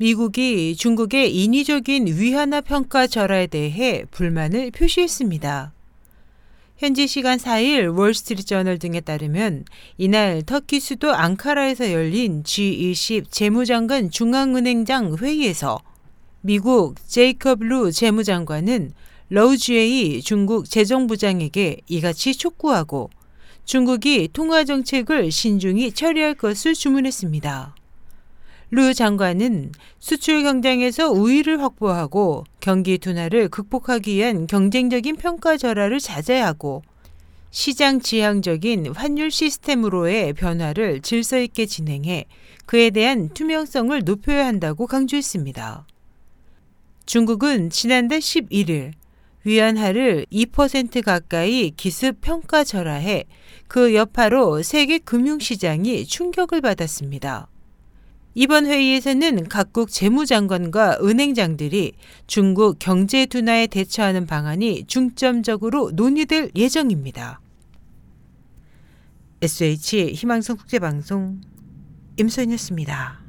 미국이 중국의 인위적인 위안화 평가 절하에 대해 불만을 표시했습니다. 현지 시간 4일 월스트리트저널 등에 따르면 이날 터키 수도 앙카라에서 열린 G20 재무장관 중앙은행장 회의에서 미국 제이컵 루 재무장관은 러우주에이 중국 재정부장에게 이같이 촉구하고 중국이 통화 정책을 신중히 처리할 것을 주문했습니다. 루 장관은 수출 경쟁에서 우위를 확보하고 경기 둔화를 극복하기 위한 경쟁적인 평가 절하를 자제하고 시장 지향적인 환율 시스템으로의 변화를 질서 있게 진행해 그에 대한 투명성을 높여야 한다고 강조했습니다. 중국은 지난달 11일 위안화를 2% 가까이 기습 평가 절하해 그 여파로 세계 금융시장이 충격을 받았습니다. 이번 회의에서는 각국 재무장관과 은행장들이 중국 경제 둔화에 대처하는 방안이 중점적으로 논의될 예정입니다. SH 희망성 국제방송 임소연이었습니다.